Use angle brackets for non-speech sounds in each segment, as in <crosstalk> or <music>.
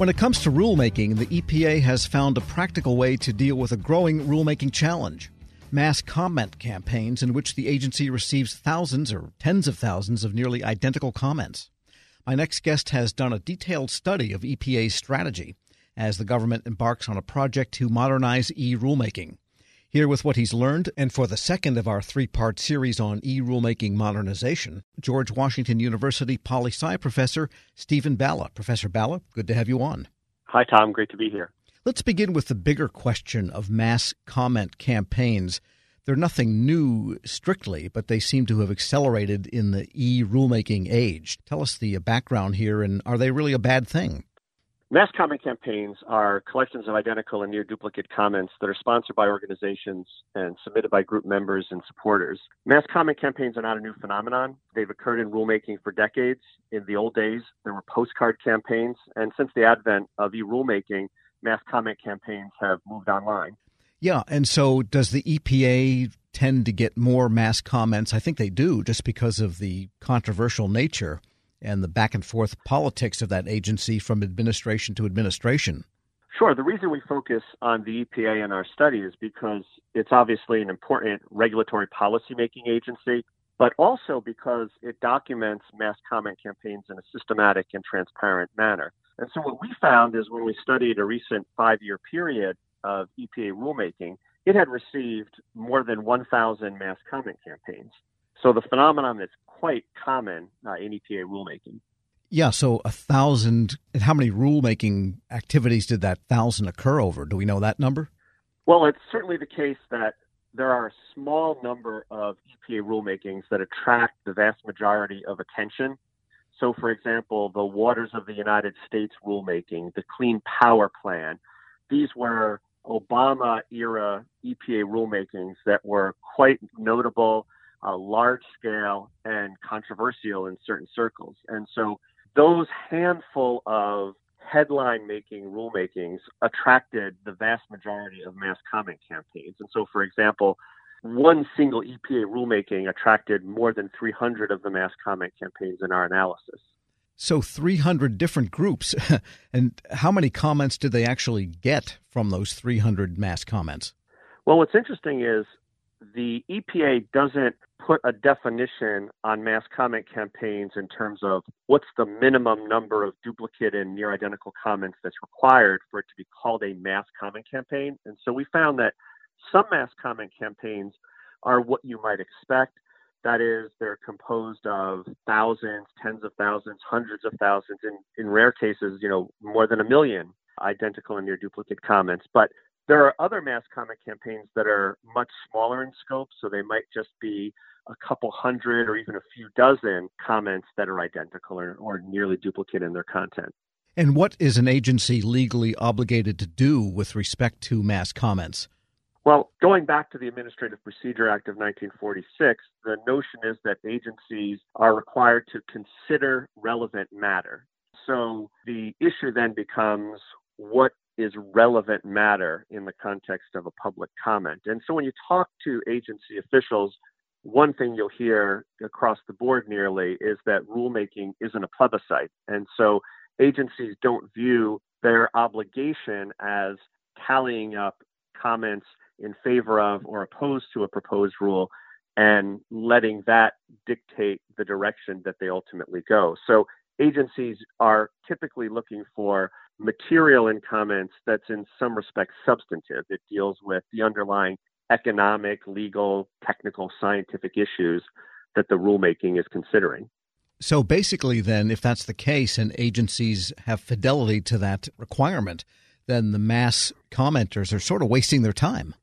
When it comes to rulemaking, the EPA has found a practical way to deal with a growing rulemaking challenge mass comment campaigns in which the agency receives thousands or tens of thousands of nearly identical comments. My next guest has done a detailed study of EPA's strategy as the government embarks on a project to modernize e rulemaking. Here with what he's learned, and for the second of our three part series on e rulemaking modernization, George Washington University poli sci professor Steven Balla. Professor Balla, good to have you on. Hi, Tom. Great to be here. Let's begin with the bigger question of mass comment campaigns. They're nothing new strictly, but they seem to have accelerated in the e rulemaking age. Tell us the background here, and are they really a bad thing? Mass comment campaigns are collections of identical and near duplicate comments that are sponsored by organizations and submitted by group members and supporters. Mass comment campaigns are not a new phenomenon. They've occurred in rulemaking for decades. In the old days, there were postcard campaigns, and since the advent of e rulemaking, mass comment campaigns have moved online. Yeah, and so does the EPA tend to get more mass comments? I think they do, just because of the controversial nature and the back and forth politics of that agency from administration to administration? Sure. The reason we focus on the EPA in our study is because it's obviously an important regulatory policymaking agency, but also because it documents mass comment campaigns in a systematic and transparent manner. And so what we found is when we studied a recent five year period of EPA rulemaking, it had received more than 1,000 mass comment campaigns. So the phenomenon is quite common uh, in EPA rulemaking. Yeah, so a thousand. How many rulemaking activities did that thousand occur over? Do we know that number? Well, it's certainly the case that there are a small number of EPA rulemakings that attract the vast majority of attention. So, for example, the Waters of the United States rulemaking, the Clean Power Plan, these were Obama era EPA rulemakings that were quite notable uh, large scale and controversial in certain circles. And so those handful of headline making rulemakings attracted the vast majority of mass comment campaigns. And so, for example, one single EPA rulemaking attracted more than 300 of the mass comment campaigns in our analysis. So, 300 different groups. <laughs> and how many comments did they actually get from those 300 mass comments? Well, what's interesting is the EPA doesn't put a definition on mass comment campaigns in terms of what's the minimum number of duplicate and near identical comments that's required for it to be called a mass comment campaign. And so we found that some mass comment campaigns are what you might expect. That is, they're composed of thousands, tens of thousands, hundreds of thousands, in, in rare cases, you know, more than a million identical and near duplicate comments. But there are other mass comment campaigns that are much smaller in scope, so they might just be a couple hundred or even a few dozen comments that are identical or, or nearly duplicate in their content. And what is an agency legally obligated to do with respect to mass comments? Well, going back to the Administrative Procedure Act of 1946, the notion is that agencies are required to consider relevant matter. So the issue then becomes what is relevant matter in the context of a public comment. And so when you talk to agency officials, one thing you'll hear across the board nearly is that rulemaking isn't a plebiscite. And so agencies don't view their obligation as tallying up comments in favor of or opposed to a proposed rule and letting that dictate the direction that they ultimately go. So agencies are typically looking for material in comments that's in some respects substantive. It deals with the underlying economic, legal, technical, scientific issues that the rulemaking is considering. So basically, then, if that's the case and agencies have fidelity to that requirement, then the mass commenters are sort of wasting their time.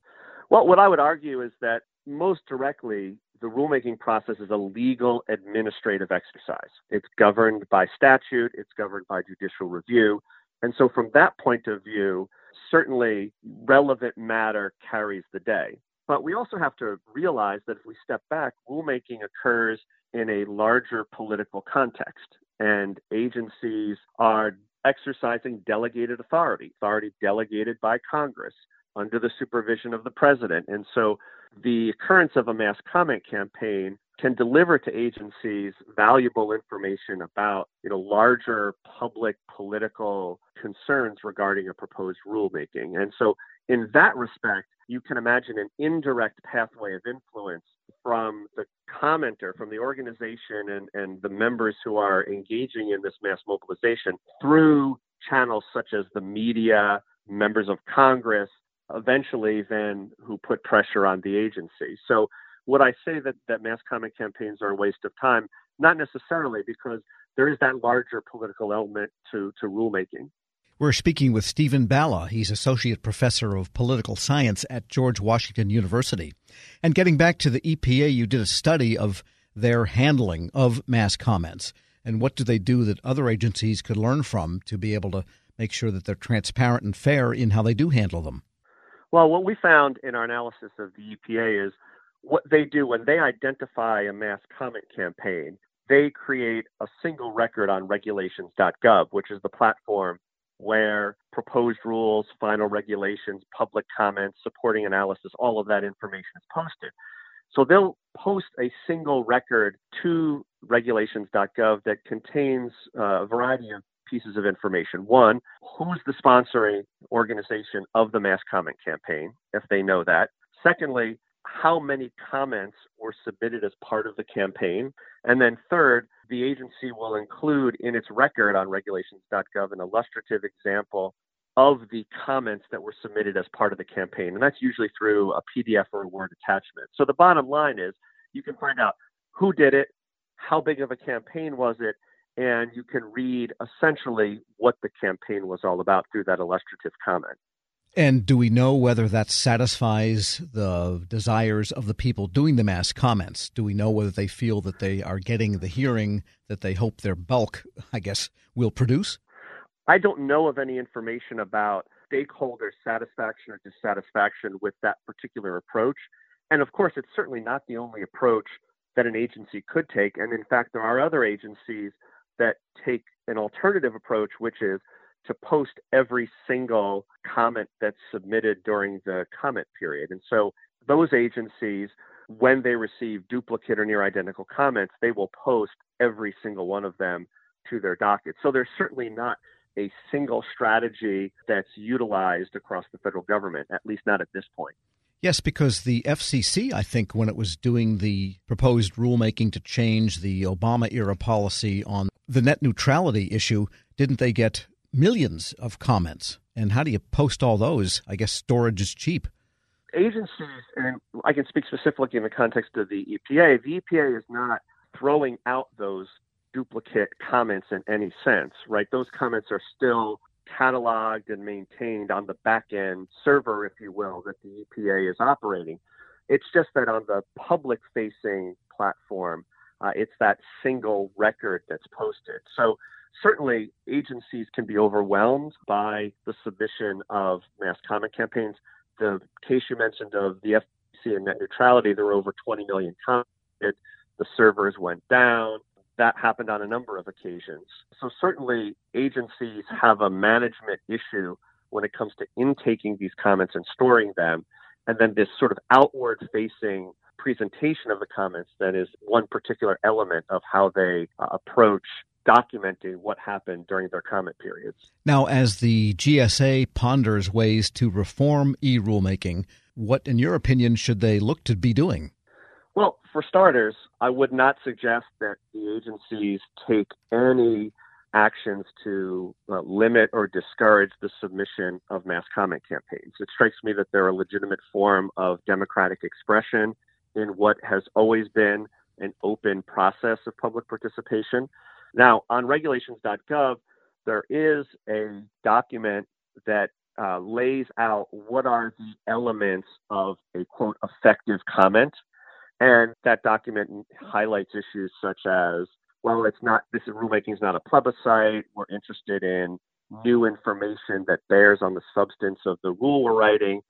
Well, what I would argue is that most directly, the rulemaking process is a legal administrative exercise. It's governed by statute, it's governed by judicial review. And so, from that point of view, certainly relevant matter carries the day. But we also have to realize that if we step back, rulemaking occurs in a larger political context, and agencies are exercising delegated authority, authority delegated by Congress, under the supervision of the president. And so the occurrence of a mass comment campaign can deliver to agencies valuable information about you know larger public political concerns regarding a proposed rulemaking. And so in that respect, you can imagine an indirect pathway of influence from the commenter, from the organization and, and the members who are engaging in this mass mobilization through channels such as the media, members of Congress, eventually then who put pressure on the agency. So would I say that, that mass comment campaigns are a waste of time? Not necessarily, because there is that larger political element to, to rulemaking. We're speaking with Steven Balla. He's Associate Professor of Political Science at George Washington University. And getting back to the EPA, you did a study of their handling of mass comments. And what do they do that other agencies could learn from to be able to make sure that they're transparent and fair in how they do handle them? Well, what we found in our analysis of the EPA is what they do when they identify a mass comment campaign, they create a single record on regulations.gov, which is the platform where proposed rules, final regulations, public comments, supporting analysis, all of that information is posted. So they'll post a single record to regulations.gov that contains uh, a variety of pieces of information. One, who's the sponsoring organization of the mass comment campaign, if they know that. Secondly, how many comments were submitted as part of the campaign. And then third, the agency will include in its record on regulations.gov an illustrative example of the comments that were submitted as part of the campaign. And that's usually through a PDF or a Word attachment. So the bottom line is you can find out who did it, how big of a campaign was it, and you can read essentially what the campaign was all about through that illustrative comment. And do we know whether that satisfies the desires of the people doing the mass comments? Do we know whether they feel that they are getting the hearing that they hope their bulk, I guess, will produce? I don't know of any information about stakeholder satisfaction or dissatisfaction with that particular approach. And of course, it's certainly not the only approach that an agency could take. And in fact, there are other agencies that take an alternative approach, which is to post every single comment that's submitted during the comment period. And so those agencies, when they receive duplicate or near identical comments, they will post every single one of them to their docket. So there's certainly not a single strategy that's utilized across the federal government, at least not at this point. Yes, because the FCC, I think, when it was doing the proposed rulemaking to change the Obama era policy on the net neutrality issue, didn't they get millions of comments. And how do you post all those? I guess storage is cheap. Agencies, and I can speak specifically in the context of the EPA, the EPA is not throwing out those duplicate comments in any sense, right? Those comments are still cataloged and maintained on the back end server, if you will, that the EPA is operating. It's just that on the public facing platform, uh, it's that single record that's posted. So certainly agencies can be overwhelmed by the submission of mass comment campaigns. The case you mentioned of the FCC and net neutrality, there were over 20 million comments. The servers went down. That happened on a number of occasions. So certainly agencies have a management issue when it comes to intaking these comments and storing them. And then this sort of outward facing presentation of the comments that is one particular element of how they uh, approach documenting what happened during their comment periods. Now, as the GSA ponders ways to reform e rulemaking, what, in your opinion, should they look to be doing? Well, for starters, I would not suggest that the agencies take any actions to uh, limit or discourage the submission of mass comment campaigns. It strikes me that they're a legitimate form of democratic expression in what has always been an open process of public participation. Now, on regulations.gov, there is a document that uh, lays out what are the elements of a quote effective comment. And that document highlights issues such as, well, it's not, this rulemaking is not a plebiscite. We're interested in new information that bears on the substance of the rule we're writing.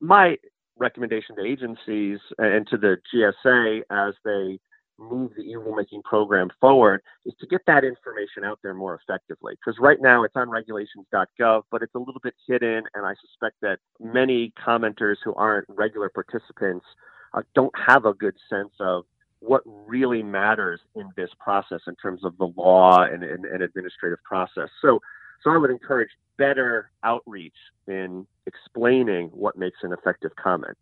My recommendation to agencies and to the GSA as they move the e-rulemaking program forward is to get that information out there more effectively. Because right now it's on regulations.gov, but it's a little bit hidden, and I suspect that many commenters who aren't regular participants uh, don't have a good sense of what really matters in this process in terms of the law and, and, and administrative process. So, so I would encourage better outreach in explaining what makes an effective comment.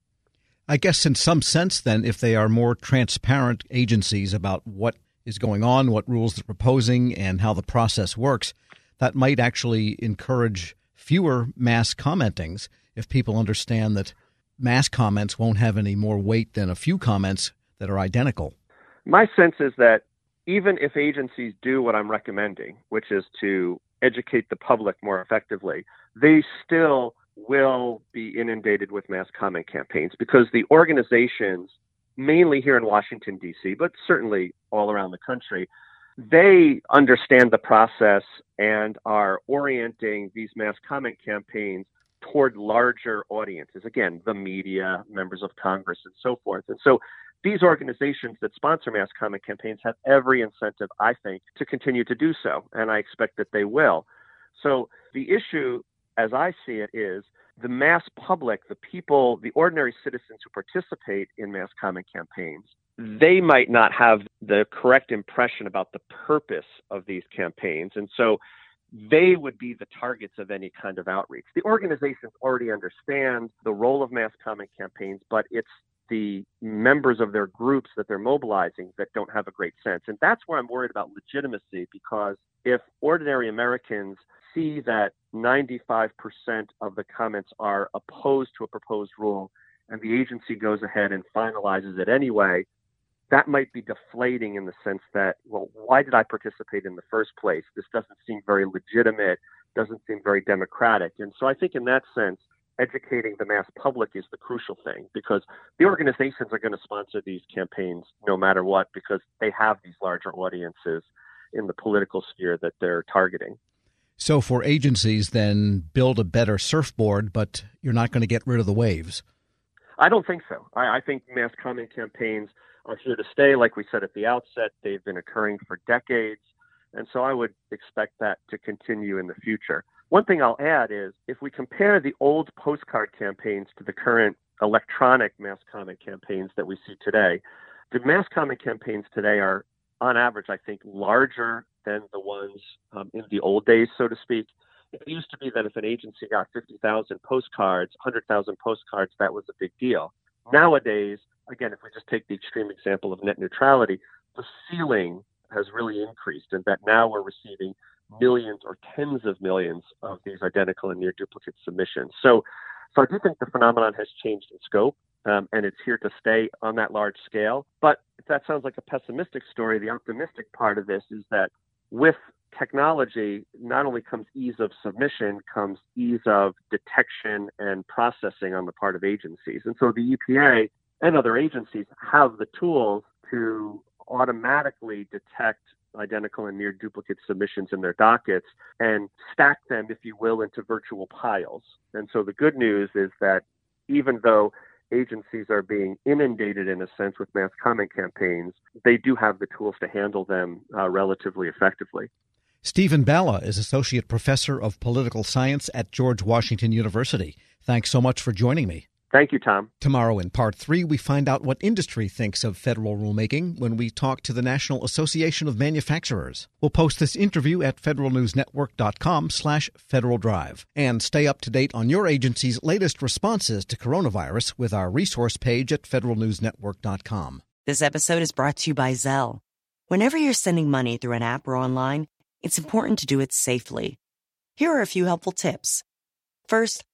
I guess, in some sense, then, if they are more transparent agencies about what is going on, what rules they're proposing, and how the process works, that might actually encourage fewer mass commentings if people understand that mass comments won't have any more weight than a few comments that are identical. My sense is that even if agencies do what I'm recommending, which is to educate the public more effectively, they still will be inundated with mass comment campaigns because the organizations, mainly here in Washington, D.C., but certainly all around the country, they understand the process and are orienting these mass comment campaigns toward larger audiences. Again, the media, members of Congress, and so forth. And so these organizations that sponsor mass comment campaigns have every incentive, I think, to continue to do so. And I expect that they will. So the issue as I see it, is the mass public, the people, the ordinary citizens who participate in mass comment campaigns, they might not have the correct impression about the purpose of these campaigns. And so they would be the targets of any kind of outreach. The organizations already understand the role of mass comment campaigns, but it's the members of their groups that they're mobilizing that don't have a great sense. And that's where I'm worried about legitimacy because if ordinary Americans see that 95% of the comments are opposed to a proposed rule and the agency goes ahead and finalizes it anyway, that might be deflating in the sense that, well, why did I participate in the first place? This doesn't seem very legitimate, doesn't seem very democratic. And so I think in that sense, educating the mass public is the crucial thing because the organizations are going to sponsor these campaigns no matter what because they have these larger audiences in the political sphere that they're targeting. So, for agencies, then build a better surfboard, but you're not going to get rid of the waves. I don't think so. I, I think mass comment campaigns are here to stay. Like we said at the outset, they've been occurring for decades. And so I would expect that to continue in the future. One thing I'll add is if we compare the old postcard campaigns to the current electronic mass comment campaigns that we see today, the mass comment campaigns today are, on average, I think, larger than the ones um, in the old days, so to speak. It used to be that if an agency got 50,000 postcards, 100,000 postcards, that was a big deal. Nowadays, again, if we just take the extreme example of net neutrality, the ceiling has really increased, and that now we're receiving millions or tens of millions of these identical and near duplicate submissions. So, so I do think the phenomenon has changed in scope, um, and it's here to stay on that large scale. But if that sounds like a pessimistic story, the optimistic part of this is that with technology, not only comes ease of submission, comes ease of detection and processing on the part of agencies. And so the EPA and other agencies have the tools to automatically detect identical and near duplicate submissions in their dockets and stack them, if you will, into virtual piles. And so the good news is that even though agencies are being inundated in a sense with mass comment campaigns, they do have the tools to handle them uh, relatively effectively. Steven Balla is Associate Professor of Political Science at George Washington University. Thanks so much for joining me. Thank you, Tom. Tomorrow in part three, we find out what industry thinks of federal rulemaking when we talk to the National Association of Manufacturers. We'll post this interview at federalnewsnetwork.com slash Federal Drive. And stay up to date on your agency's latest responses to coronavirus with our resource page at federalnewsnetwork.com. This episode is brought to you by Zelle. Whenever you're sending money through an app or online, it's important to do it safely. Here are a few helpful tips. First,